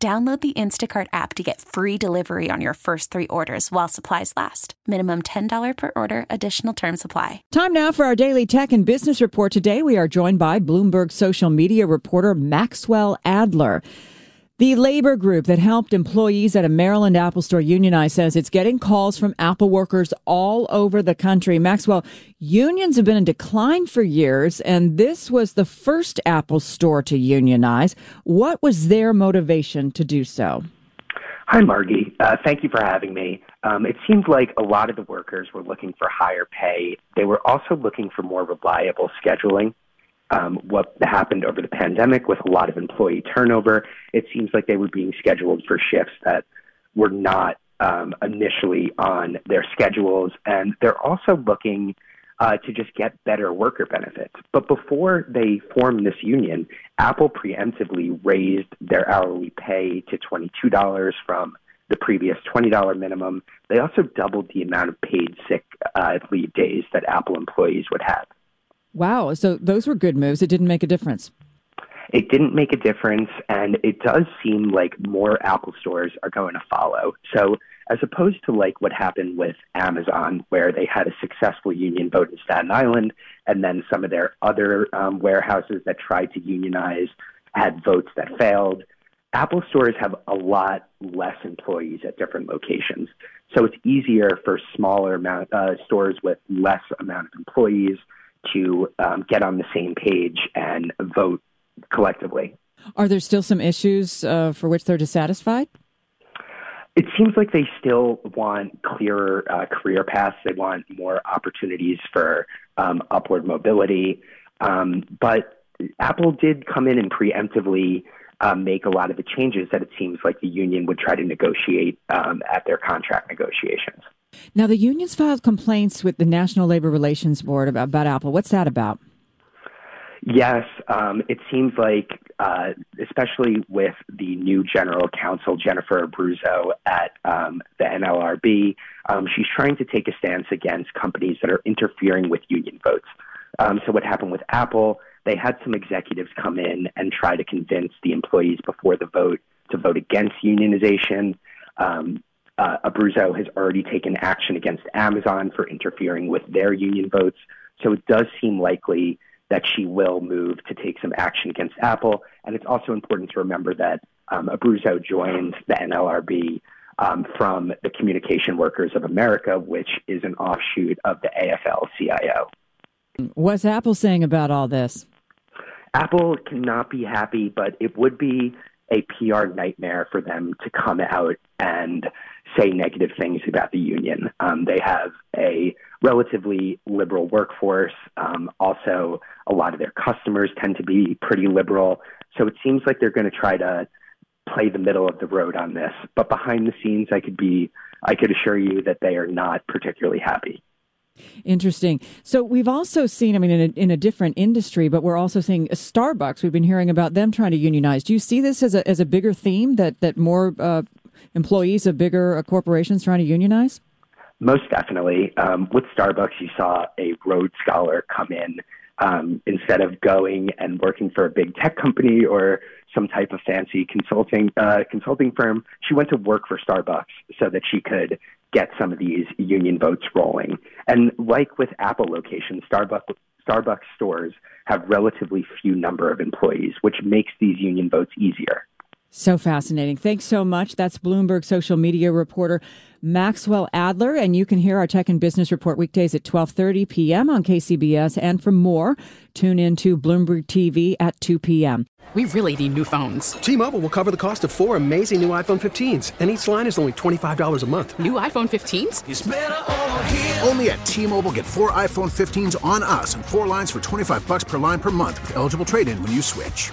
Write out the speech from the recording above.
Download the Instacart app to get free delivery on your first three orders while supplies last. Minimum $10 per order, additional term supply. Time now for our daily tech and business report. Today we are joined by Bloomberg social media reporter Maxwell Adler. The labor group that helped employees at a Maryland Apple store unionize says it's getting calls from Apple workers all over the country. Maxwell, unions have been in decline for years, and this was the first Apple store to unionize. What was their motivation to do so? Hi, Margie. Uh, thank you for having me. Um, it seemed like a lot of the workers were looking for higher pay. They were also looking for more reliable scheduling um, what happened over the pandemic with a lot of employee turnover. It seems like they were being scheduled for shifts that were not um, initially on their schedules, and they're also looking uh, to just get better worker benefits. But before they formed this union, Apple preemptively raised their hourly pay to $22 from the previous $20 minimum. They also doubled the amount of paid sick uh, leave days that Apple employees would have. Wow. So those were good moves. It didn't make a difference. It didn't make a difference, and it does seem like more Apple stores are going to follow. So, as opposed to like what happened with Amazon, where they had a successful union vote in Staten Island, and then some of their other um, warehouses that tried to unionize had votes that failed, Apple stores have a lot less employees at different locations. So it's easier for smaller amount, uh, stores with less amount of employees to um, get on the same page and vote collectively. Are there still some issues uh, for which they're dissatisfied? It seems like they still want clearer uh, career paths. They want more opportunities for um, upward mobility. Um, but Apple did come in and preemptively um, make a lot of the changes that it seems like the union would try to negotiate um, at their contract negotiations. Now, the unions filed complaints with the National Labor Relations Board about, about Apple. What's that about? Yes, um, it seems like, uh, especially with the new general counsel, Jennifer Abruzzo, at um, the NLRB, um, she's trying to take a stance against companies that are interfering with union votes. Um, so, what happened with Apple, they had some executives come in and try to convince the employees before the vote to vote against unionization. Um, uh, Abruzzo has already taken action against Amazon for interfering with their union votes. So it does seem likely that she will move to take some action against Apple. And it's also important to remember that um, Abruzzo joined the NLRB um, from the Communication Workers of America, which is an offshoot of the AFL CIO. What's Apple saying about all this? Apple cannot be happy, but it would be a PR nightmare for them to come out and say negative things about the union. Um, they have a relatively liberal workforce. Um, also, a lot of their customers tend to be pretty liberal. So it seems like they're going to try to play the middle of the road on this. But behind the scenes, I could be, I could assure you that they are not particularly happy. Interesting. So we've also seen, I mean, in a, in a different industry, but we're also seeing Starbucks. We've been hearing about them trying to unionize. Do you see this as a as a bigger theme that that more uh, employees of bigger uh, corporations trying to unionize? Most definitely. Um, with Starbucks, you saw a Rhodes Scholar come in um, instead of going and working for a big tech company or some type of fancy consulting uh, consulting firm. She went to work for Starbucks so that she could get some of these union votes rolling. And like with Apple locations, Starbucks Starbucks stores have relatively few number of employees, which makes these union votes easier. So fascinating. Thanks so much. That's Bloomberg social media reporter Maxwell Adler and you can hear our Tech and Business Report weekdays at 12:30 p.m. on KCBS and for more, tune in to Bloomberg TV at 2 p.m. We really need new phones. T-Mobile will cover the cost of four amazing new iPhone 15s, and each line is only $25 a month. New iPhone 15s? Only at T-Mobile get four iPhone 15s on us and four lines for 25 bucks per line per month with eligible trade-in when you switch.